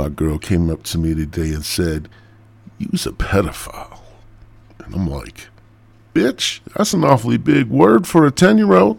my girl came up to me today and said, "You's a pedophile," and I'm like, "Bitch, that's an awfully big word for a ten year old."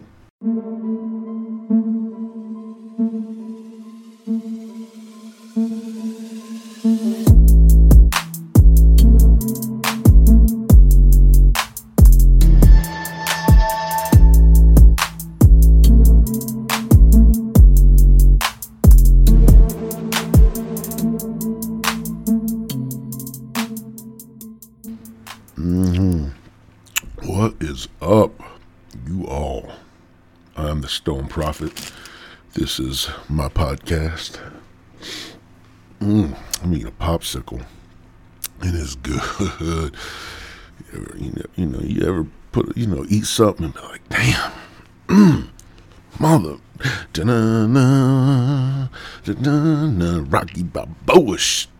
Prophet. This is my podcast. Mm, I'm eating a popsicle. It is good. You, ever, you, know, you know, you ever put, you know, eat something and be like, damn, mm, mother, da-na-na, da-na-na, Rocky Balboa,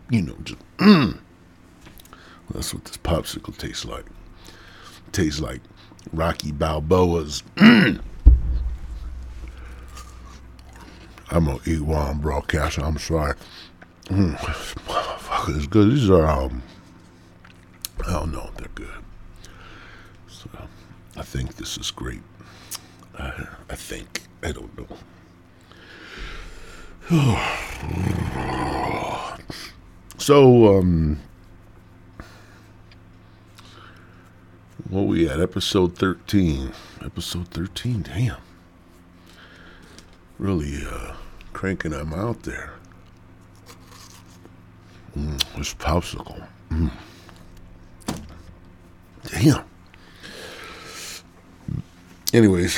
you know, just, mm. That's what this popsicle tastes like tastes like Rocky Balboa's. I'm gonna eat while I'm broadcasting. I'm sorry. Mm, motherfucker, good. These are um, I don't know. They're good. So I think this is great. I, I think I don't know. so um, what we at? Episode 13. Episode 13, damn. Really uh, cranking them out there. Mm, this popsicle. Mm. Damn. Anyways,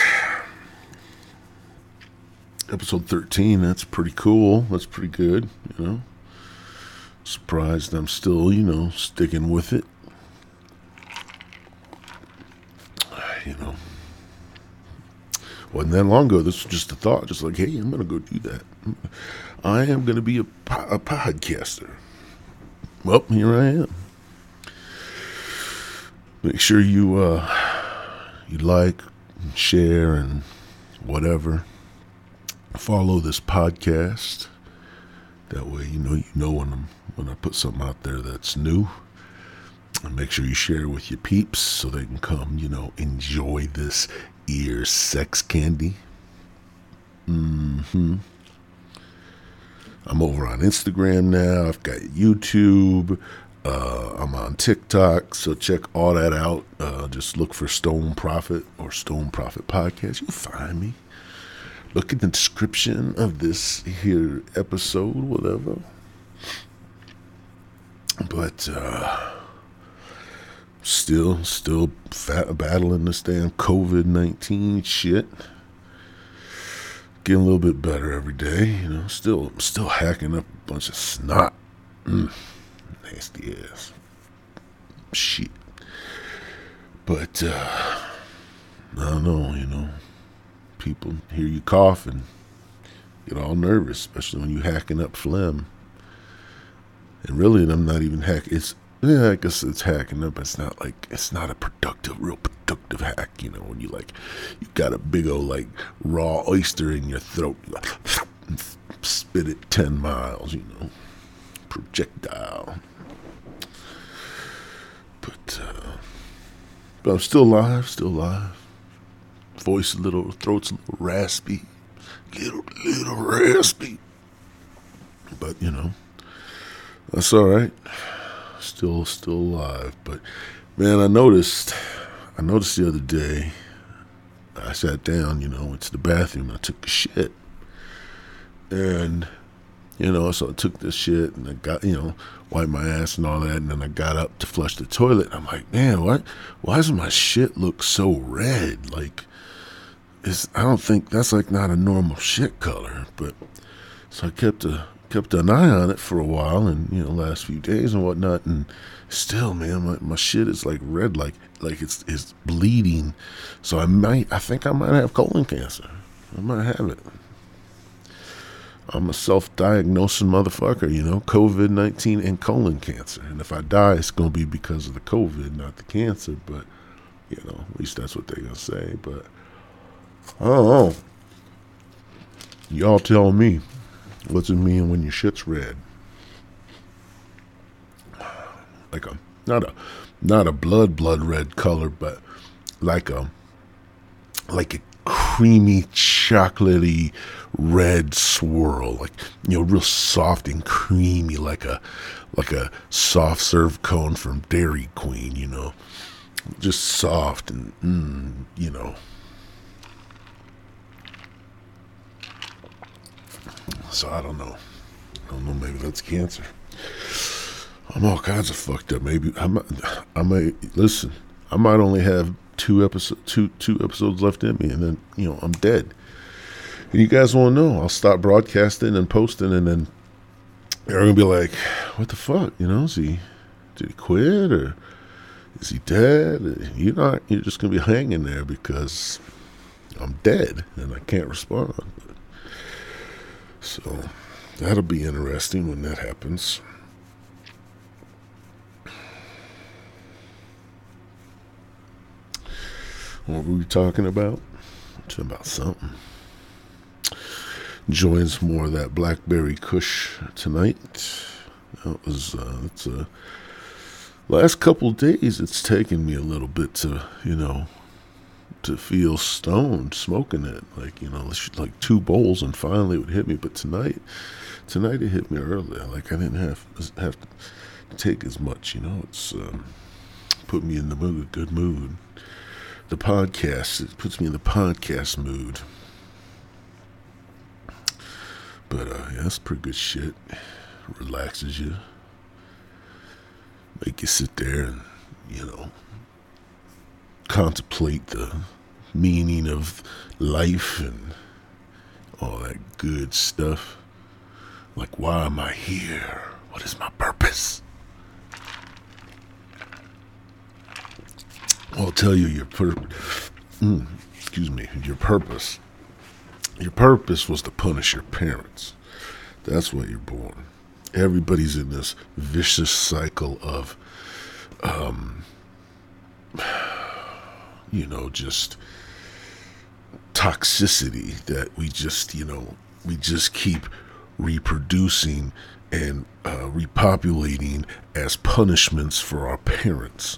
episode 13, that's pretty cool. That's pretty good, you know. Surprised I'm still, you know, sticking with it. you know, wasn't that long ago. This was just a thought, just like, hey, I'm going to go do that. I am going to be a, a podcaster. Well, here I am. Make sure you uh, you like, and share, and whatever. Follow this podcast. That way, you know you know when I'm when I put something out there that's new. And make sure you share with your peeps so they can come, you know, enjoy this ear sex candy. Mm hmm I'm over on Instagram now. I've got YouTube. Uh, I'm on TikTok, so check all that out. Uh, just look for Stoned Prophet or Stoned Prophet Podcast. You'll find me. Look in the description of this here episode, whatever. But uh, still, still fat, battling this damn COVID nineteen shit. Getting a little bit better every day, you know. Still, still hacking up a bunch of snot. Mm, nasty ass shit. But uh, I don't know, you know. People hear you cough and get all nervous, especially when you hacking up phlegm. And really, I'm not even hack. It's yeah, I guess it's hacking up. But it's not like it's not a productive, real productive hack. You know, when you like, you got a big old like raw oyster in your throat, spit it ten miles. You know, projectile. But uh, but I'm still alive, still alive. Voice a little, throat's a little raspy, little little raspy. But you know, that's all right still still alive. But man, I noticed I noticed the other day I sat down, you know, went to the bathroom, I took a shit. And you know, so I took this shit and I got, you know, wiped my ass and all that, and then I got up to flush the toilet. I'm like, man, what? Why does my shit look so red? Like, it's, I don't think that's like not a normal shit color. But so I kept a kept an eye on it for a while, and you know, last few days and whatnot, and still, man, my, my shit is like red, like like it's it's bleeding. So I might, I think I might have colon cancer. I might have it. I'm a self-diagnosing motherfucker, you know, COVID nineteen and colon cancer. And if I die, it's gonna be because of the COVID, not the cancer. But you know, at least that's what they're gonna say. But I don't know. Y'all tell me. What's it mean when your shit's red? Like a not a not a blood blood red color, but like a like a creamy chocolatey red swirl, like you know, real soft and creamy, like a like a soft serve cone from Dairy Queen, you know, just soft and mm, you know. So i don't know i don't know maybe that's cancer i'm all kinds of fucked up maybe i might i might listen i might only have two episode two two episodes left in me, and then you know I'm dead. And you guys won't know? I'll stop broadcasting and posting, and then they're gonna be like, "What the fuck?" You know? Is he did he quit or is he dead? You're not. You're just gonna be hanging there because I'm dead and I can't respond. So that'll be interesting when that happens. What were we talking about? It's about something. Enjoying some more of that blackberry kush tonight. That was uh, it's a uh, last couple days. It's taken me a little bit to you know to feel stoned smoking it. Like you know, like two bowls, and finally it would hit me. But tonight, tonight it hit me earlier. Like I didn't have have to take as much. You know, it's um, put me in the mood, good mood the podcast. It puts me in the podcast mood. But uh, yeah, that's pretty good shit. Relaxes you. Make you sit there and, you know, contemplate the meaning of life and all that good stuff. Like, why am I here? What is my purpose? I'll tell you your purpose. mm, excuse me, your purpose. Your purpose was to punish your parents. That's why you're born. Everybody's in this vicious cycle of, um, you know, just toxicity that we just, you know, we just keep reproducing and uh, repopulating as punishments for our parents.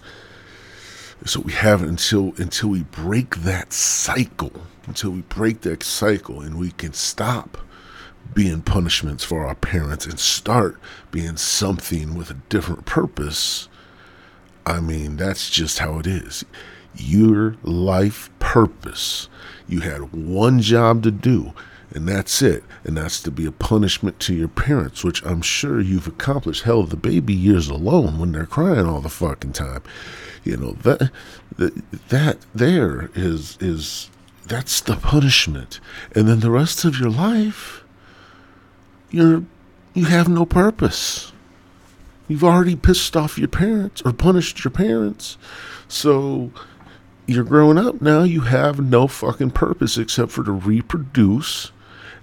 So we have until until we break that cycle, until we break that cycle and we can stop being punishments for our parents and start being something with a different purpose. I mean, that's just how it is. Your life purpose. You had one job to do, and that's it. And that's to be a punishment to your parents, which I'm sure you've accomplished. Hell, the baby years alone when they're crying all the fucking time you know that that, that there is is that's the punishment and then the rest of your life you're you have no purpose you've already pissed off your parents or punished your parents so you're growing up now you have no fucking purpose except for to reproduce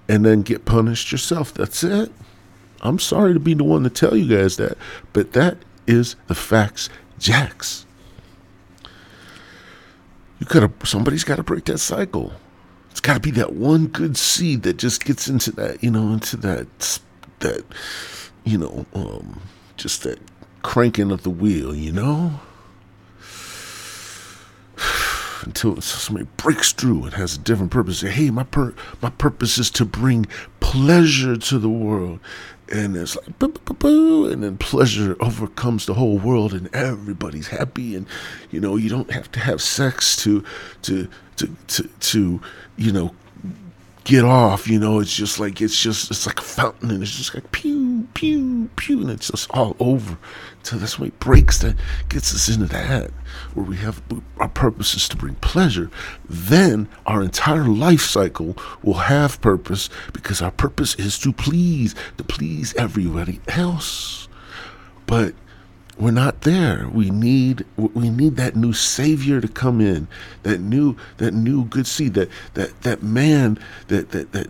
and then get punished yourself that's it i'm sorry to be the one to tell you guys that but that is the facts Jax. you could have somebody's got to break that cycle. It's got to be that one good seed that just gets into that, you know, into that that you know, um, just that cranking of the wheel, you know? Until somebody breaks through and has a different purpose. Say, hey, my pur- my purpose is to bring pleasure to the world. And it's like boo, boo, boo, and then pleasure overcomes the whole world and everybody's happy. And you know you don't have to have sex to to to to, to you know get off you know? It's just like it's just it's like a fountain and it's just like pew pew pew and it's just all over so that's what breaks that gets us into that where we have our purpose is to bring pleasure then our entire life cycle will have purpose because our purpose is to please to please everybody else but we're not there. We need we need that new savior to come in, that new that new good seed, that that that man that that that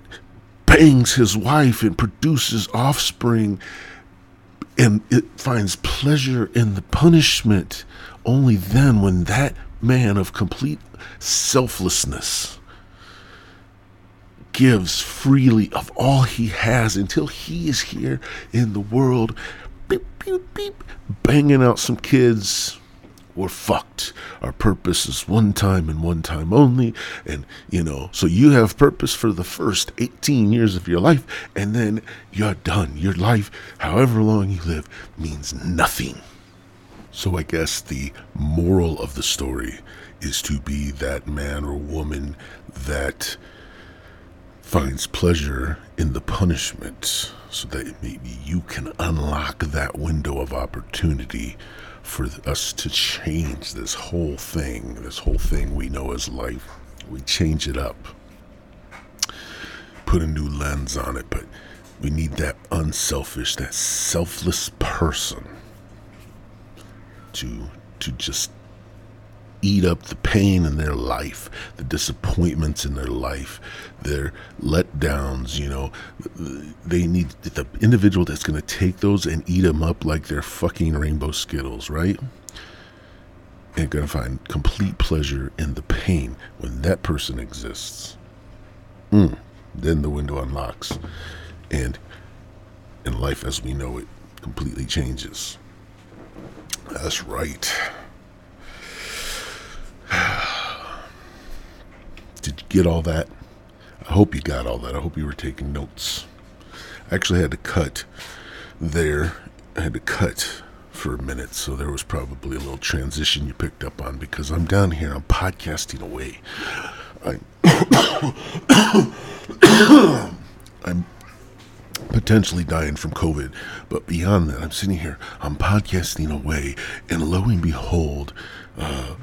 bangs his wife and produces offspring and it finds pleasure in the punishment only then when that man of complete selflessness gives freely of all he has until he is here in the world beep, beep, beep, banging out some kids. We're fucked. Our purpose is one time and one time only. And, you know, so you have purpose for the first 18 years of your life, and then you're done. Your life, however long you live, means nothing. So I guess the moral of the story is to be that man or woman that finds pleasure in the punishment so that maybe you can unlock that window of opportunity for us to change this whole thing, this whole thing we know as life. We change it up, put a new lens on it, but we need that unselfish, that selfless person to to just eat up the pain in their life, the disappointments in their life, their letdowns. You know, they need the individual that's going to take those and eat them up like they're fucking rainbow skittles, right? And going to find complete pleasure in the pain when that person exists. Mm, then the window unlocks, and and life as we know it completely changes. That's right. Did you get all that? I hope you got all that. I hope you were taking notes. I actually had to cut there. I had to cut for a minute, so there was probably a little transition you picked up on because I'm down here. I'm podcasting away. I'm, I'm potentially dying from COVID, but beyond that, I'm sitting here. I'm podcasting away, and lo and behold, uh,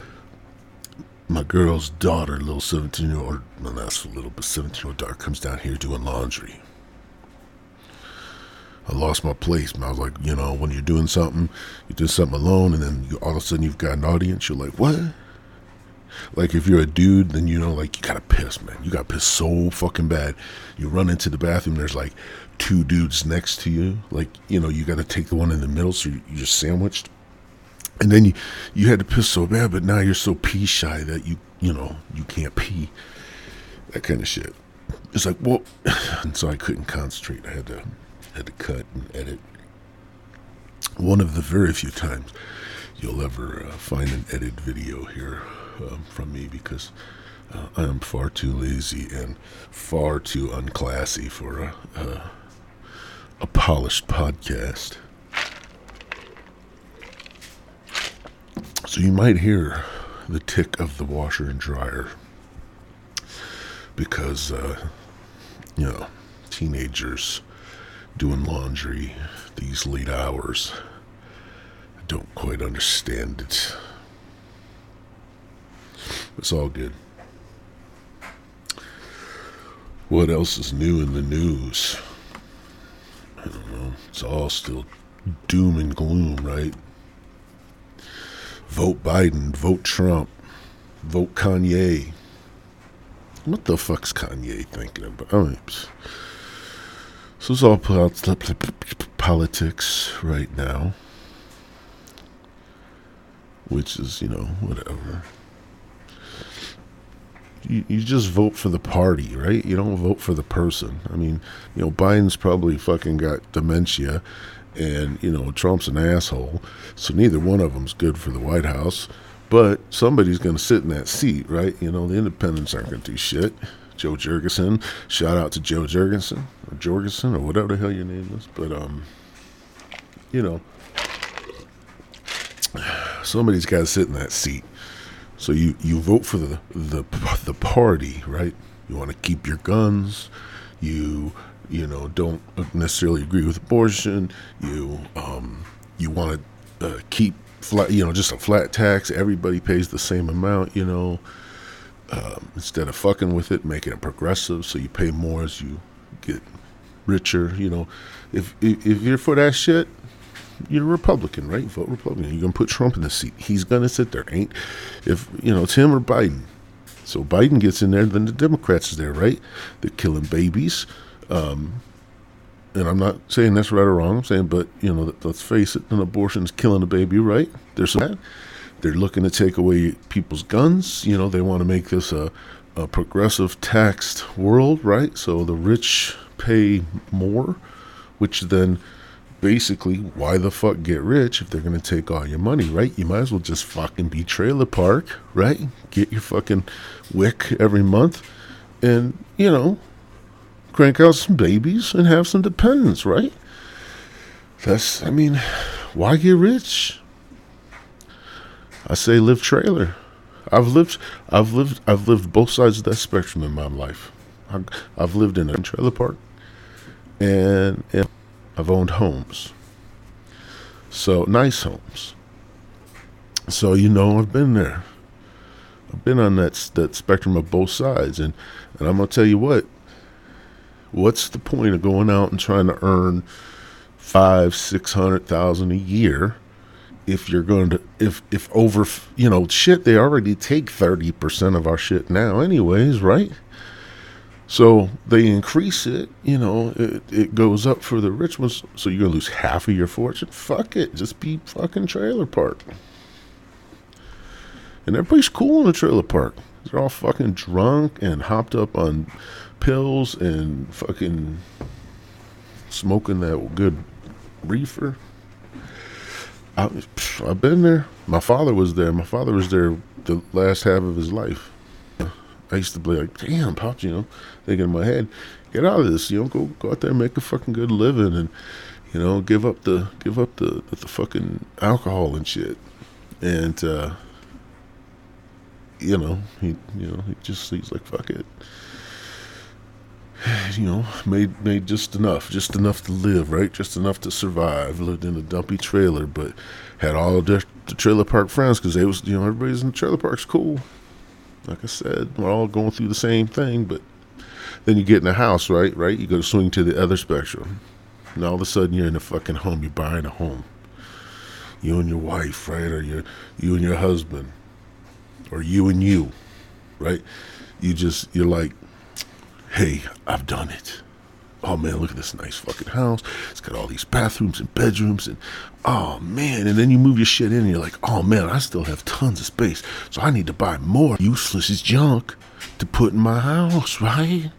my girl's daughter, little 17 year old, well, that's a little bit 17 year old daughter, comes down here doing laundry. I lost my place. I was like, you know, when you're doing something, you do something alone, and then you, all of a sudden you've got an audience. You're like, what? Like if you're a dude, then you know, like you gotta piss, man. You gotta piss so fucking bad. You run into the bathroom. There's like two dudes next to you. Like you know, you gotta take the one in the middle, so you're sandwiched and then you you had to piss so bad, but now you're so pee shy that you you know you can't pee. That kind of shit. It's like well, and so I couldn't concentrate. I had to had to cut and edit. One of the very few times you'll ever uh, find an edited video here um, from me because uh, I am far too lazy and far too unclassy for a, a, a polished podcast. So you might hear the tick of the washer and dryer because, uh, you know, teenagers doing laundry these late hours don't quite understand it. It's all good. What else is new in the news? I don't know. It's all still doom and gloom, right? Vote Biden, vote Trump, vote Kanye. What the fuck's Kanye thinking about? I mean, this is all politics right now, which is, you know, whatever. You, you just vote for the party, right? You don't vote for the person. I mean, you know, Biden's probably fucking got dementia and you know Trump's an asshole, so neither one of them's good for the White House. But somebody's going to sit in that seat, right? You know, the independents aren't going to do shit. Jo Jorgensen, shout out to Jo Jorgensen or Jorgensen or whatever the hell your name is. But um, you know, somebody's got to sit in that seat. So you you vote for the the the party, right? You want to keep your guns. You you know don't necessarily agree with abortion you um, you want to uh, keep flat you know just a flat tax everybody pays the same amount you know um, instead of fucking with it making it progressive so you pay more as you get richer you know if if, if you're for that shit you're a Republican, right? Vote Republican. You're gonna put Trump in the seat. He's gonna sit there. Ain't if you know it's him or Biden. So Biden gets in there, then the Democrats is there, right? They're killing babies. Um, and I'm not saying that's right or wrong. I'm saying, but you know, let's face it, an abortion is killing a baby, right? There's some. They're looking to take away people's guns. You know, they want to make this a, a progressive taxed world, right? So the rich pay more, which then basically, why the fuck get rich if they're gonna take all your money, right? You might as well just fucking be trailer park, right? Get your fucking WIC every month, and you know, crank out some babies and have some dependents, right? That's, I mean, why get rich? I say live trailer. I've lived, I've lived, I've lived both sides of that spectrum in my life. I've lived in a trailer park, and, and I've owned homes. So nice homes. So you know I've been there. I've been on that that spectrum of both sides, and and I'm gonna tell you what. What's the point of going out and trying to earn five, six hundred thousand a year if you're going to if if over you know shit they already take 30% of our shit now anyways right? So they increase it you know it, it goes up for the rich ones so you're gonna lose half of your fortune? Fuck it just be fucking trailer park. And everybody's cool in the trailer park they're all fucking drunk and hopped up on pills and fucking smoking that good reefer I, I've been there. My father was there. My father was there the last half of his life. I used to be like, damn, pops, you know, thinking in my head, get out of this, you know, go go out there and make a fucking good living and, you know, give up the give up the, the fucking alcohol and shit. And uh you know, he you know, he just he's like, fuck it. you know, made made just enough, just enough to live, right? Just enough to survive. Lived in a dumpy trailer, but had all the, the trailer park friends because they was, you know, everybody's in the trailer park's cool. Like I said, we're all going through the same thing, but then you get in a house, right? Right? You go to swing to the other spectrum. And all of a sudden, you're in a fucking home. You're buying a home. You and your wife, right? Or you, you and your husband, or you and you, right? You just, you're like, hey, I've done it. Oh man, look at this nice fucking house. It's got all these bathrooms and bedrooms and oh man, and then you move your shit in and you're like, oh man, I still have tons of space. So I need to buy more useless junk to put in my house, right?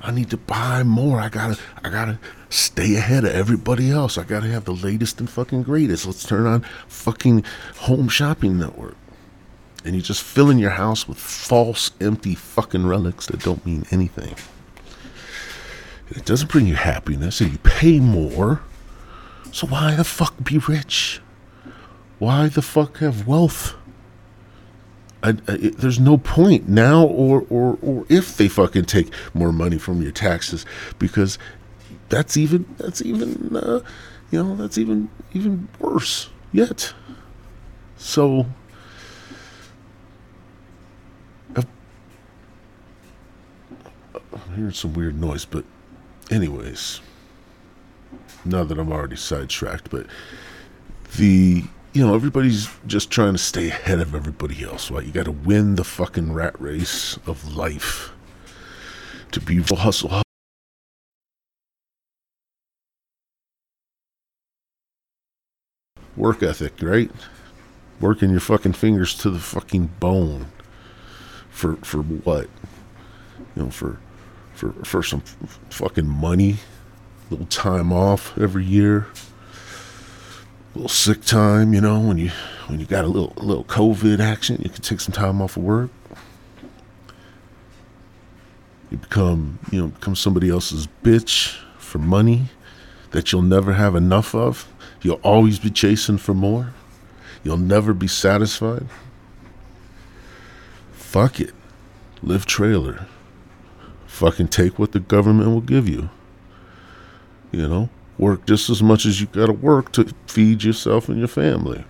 I need to buy more. I gotta I gotta stay ahead of everybody else. I gotta have the latest and fucking greatest. Let's turn on fucking home shopping network and you're just filling your house with false, empty fucking relics that don't mean anything. It doesn't bring you happiness, and you pay more. So why the fuck be rich? Why the fuck have wealth? I, I, it, there's no point now or, or, or if they fucking take more money from your taxes because that's even that's even uh, you know that's even even worse yet. So I'm hearing some weird noise, but anyways, now that I'm already sidetracked, but the you know everybody's just trying to stay ahead of everybody else, right? You got to win the fucking rat race of life to be hustle. Work ethic, right? Working your fucking fingers to the fucking bone. For for what? You know, for for for some f- fucking money, little time off every year, a little sick time. You know, when you when you got a little a little COVID action, you can take some time off of work. You become you know become somebody else's bitch for money that you'll never have enough of. You'll always be chasing for more. You'll never be satisfied. Fuck it. Live trailer. Fucking take what the government will give you. You know, work just as much as you got to work to feed yourself and your family.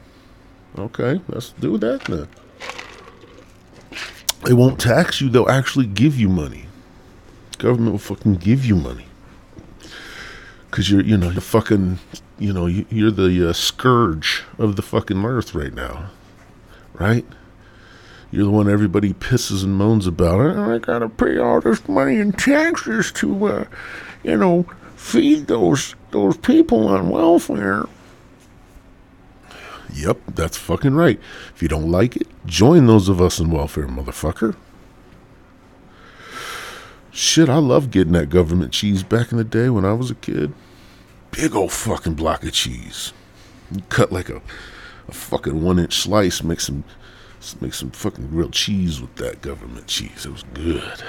Okay, let's do that then. They won't tax you, they'll actually give you money. Government will fucking give you money. Cause you're, you know, you're fucking, you know, you're the uh, scourge of the fucking earth right now, right? You're the one everybody pisses and moans about. I gotta pay all this money in taxes to, uh, you know, feed those those people on welfare. Yep, that's fucking right. If you don't like it, join those of us in welfare, motherfucker. Shit, I love getting that government cheese back in the day when I was a kid. big old fucking block of cheese. You cut like a, a fucking one inch slice, make some make some fucking grilled cheese with that government cheese. It was good.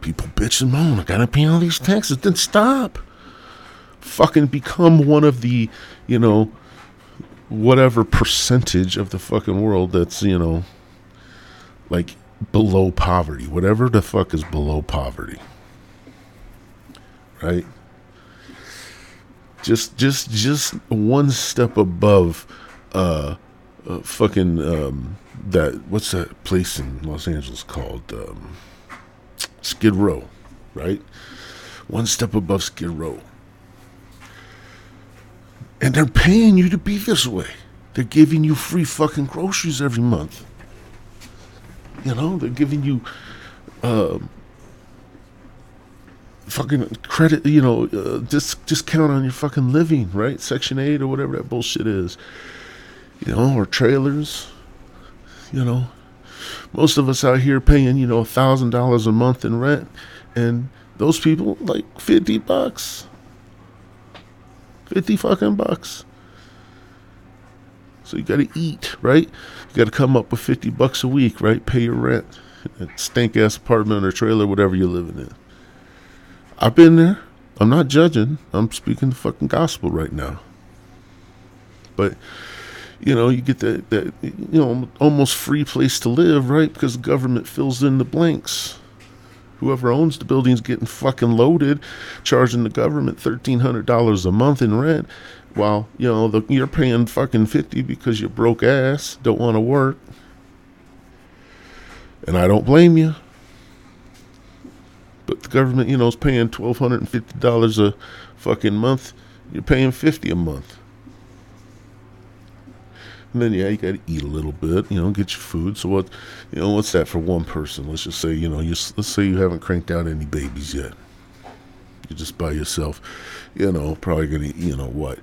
People bitch and moan, I gotta pay all these taxes, then stop. Fucking become one of the, you know, whatever percentage of the fucking world that's, you know, like below poverty. Whatever the fuck is below poverty. Right? Just just just one step above uh, uh fucking um that what's that place in Los Angeles called um Skid Row, right? One step above Skid Row. And they're paying you to be this way. They're giving you free fucking groceries every month. You know, they're giving you uh, fucking credit, you know, uh, just discount on your fucking living, right? Section 8 or whatever that bullshit is. You know, or trailers. You know, most of us out here paying, you know, a thousand dollars a month in rent, and those people like fifty bucks. Fifty fucking bucks. So you gotta eat, right? You gotta come up with fifty bucks a week, right? Pay your rent. Stank ass apartment or trailer, whatever you're living in. I've been there. I'm not judging. I'm speaking the fucking gospel right now. But you know, you get that, that you know, almost free place to live, right? Because the government fills in the blanks. Whoever owns the building's getting fucking loaded, charging the government thirteen hundred dollars a month in rent, while you know the, you're paying fucking fifty because you're broke ass, don't want to work. And I don't blame you. But the government, you know, is paying twelve hundred and fifty dollars a fucking month. You're paying fifty a month. And then yeah, you got to eat a little bit, you know, get your food. So what, you know, what's that for one person? Let's just say, you know, you let's say you haven't cranked out any babies yet. You're just by yourself, you know, probably gonna, you know, what,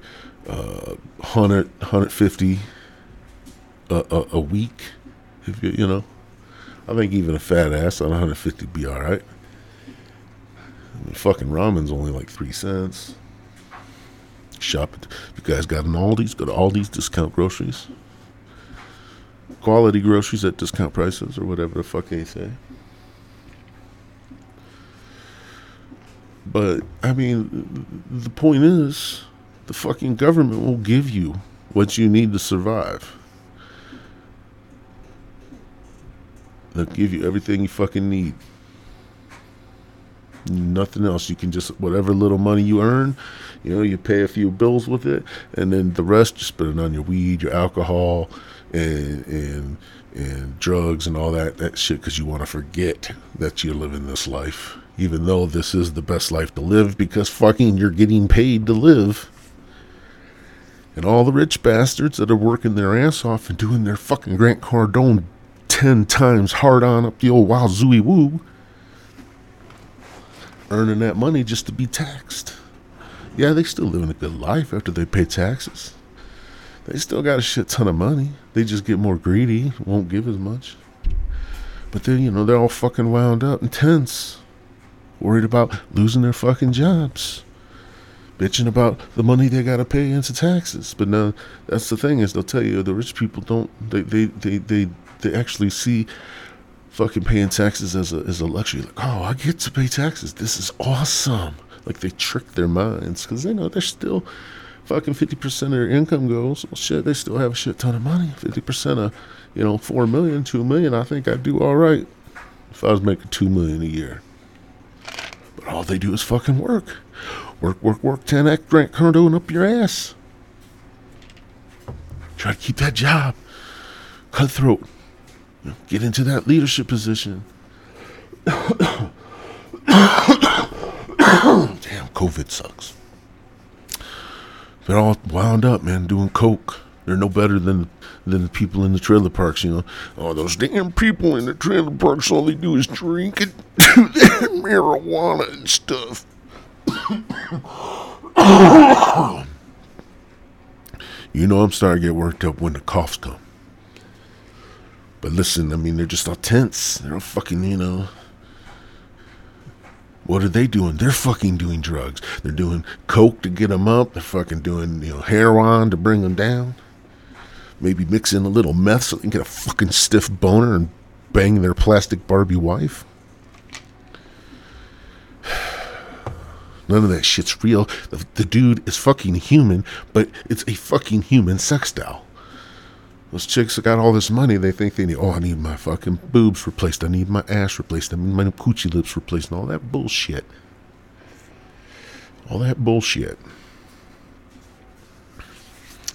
uh, 100, 150 a, a, a week, if you, you know. I think even a fat ass on 150 be all right. I mean, fucking ramen's only like three cents. Shop. You guys got an Aldi's? Go to Aldi's discount groceries. Quality groceries at discount prices or whatever the fuck they say. But I mean, the point is, the fucking government will give you what you need to survive. They'll give you everything you fucking need. Nothing else. You can just whatever little money you earn, you know, you pay a few bills with it, and then the rest you spend it on your weed, your alcohol, and and and drugs and all that that shit because you want to forget that you're living this life, even though this is the best life to live because fucking you're getting paid to live. And all the rich bastards that are working their ass off and doing their fucking Grant Cardone ten times hard on up the old wild zooey woo, earning that money just to be taxed. Yeah, they still living a good life after they pay taxes. They still got a shit ton of money. They just get more greedy, won't give as much. But then, you know, they're all fucking wound up and tense, worried about losing their fucking jobs, bitching about the money they got to pay into taxes. But now, that's the thing is they'll tell you the rich people don't, they, they, they, they, they actually see fucking paying taxes as a, as a luxury. Like, oh, I get to pay taxes. This is awesome. Like they trick their minds because they know they're still fucking 50% of their income goes. Well, shit, they still have a shit ton of money. 50% of, you know, 4 million, 2 million, I think I'd do all right if I was making 2 million a year. But all they do is fucking work. Work, work, work, 10x Grant Cardone up your ass. Try to keep that job. Cutthroat. Get into that leadership position. Damn, COVID sucks. They're all wound up, man, doing coke. They're no better than than the people in the trailer parks, you know. Oh, those damn people in the trailer parks, all they do is drink and do their marijuana and stuff. you know, I'm starting to get worked up when the coughs come. But listen, I mean, they're just all tense. They're all fucking, you know. What are they doing? They're fucking doing drugs. They're doing coke to get them up. They're fucking doing you know heroin to bring them down. Maybe mix in a little meth so they can get a fucking stiff boner and bang their plastic Barbie wife. None of that shit's real. The, the dude is fucking human, but it's a fucking human sex doll. Those chicks that got all this money, they think they need, oh, I need my fucking boobs replaced. I need my ass replaced. I need my coochie lips replaced and all that bullshit. All that bullshit.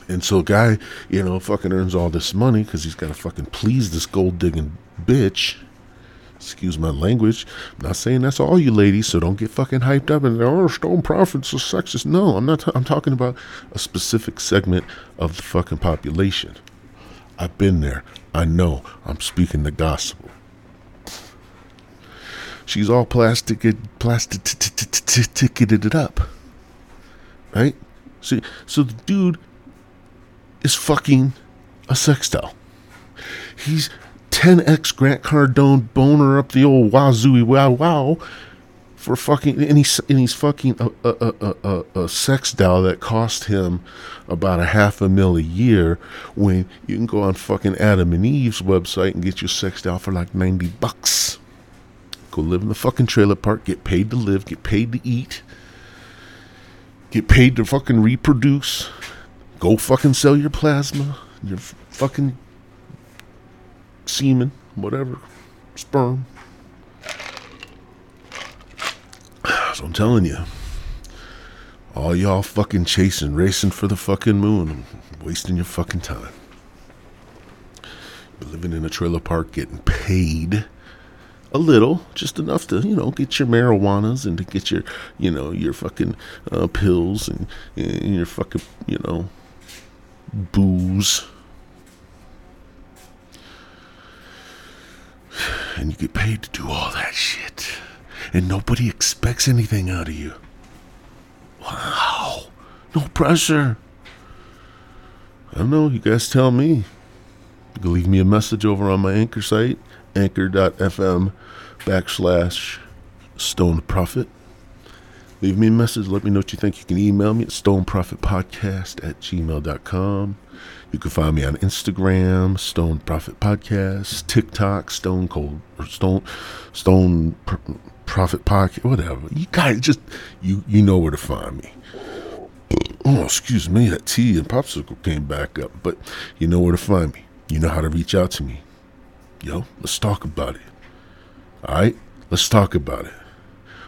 And so, a guy, you know, fucking earns all this money because he's got to fucking please this gold digging bitch. Excuse my language. I'm not saying that's all you ladies, so don't get fucking hyped up and oh, Stoned Prophet's a sexist. No, I'm not. T- I'm talking about a specific segment of the fucking population. I've been there. I know. I'm speaking the gospel. She's all plastic, plastic, ticketed it up, right? See, so the dude is fucking a sex doll. He's 10x Grant Cardone boner up the old wazooey wow wow for fucking and he's and he's fucking a, a, a, a, a sex doll that cost him about a half a mil a year when you can go on fucking Adam and Eve's website and get your sex doll for like 90 bucks. Go live in the fucking trailer park, get paid to live, get paid to eat, get paid to fucking reproduce, go fucking sell your plasma, your fucking semen, whatever, sperm. So I'm telling you, all y'all fucking chasing, racing for the fucking moon, wasting your fucking time. You're living in a trailer park, getting paid a little, just enough to you know get your marijuanas and to get your you know your fucking uh, pills and, and your fucking you know booze. And you get paid to do all that shit and nobody expects anything out of you. Wow. No pressure. I don't know. You guys tell me. You can leave me a message over on my anchor site, anchor.fm backslash stonedprophet. Leave me a message. Let me know what you think. You can email me at stonedprophetpodcast at gmail.com. You can find me on Instagram, Stoned Prophet Podcast, TikTok, Stone Cold, or Stone, Stone Prophet Podcast, whatever. You guys just you you know where to find me. Oh, excuse me, that tea and popsicle came back up, but you know where to find me. You know how to reach out to me. Yo, let's talk about it. All right, let's talk about it.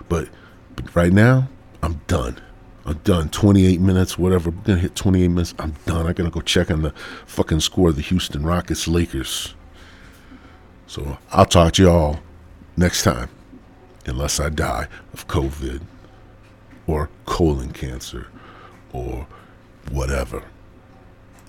But, but right now, I'm done. I'm done. 28 minutes, whatever. We're gonna hit 28 minutes. I'm done. I gotta go check on the fucking score of the Houston Rockets Lakers. So I'll talk to y'all next time unless I die of COVID or colon cancer or whatever.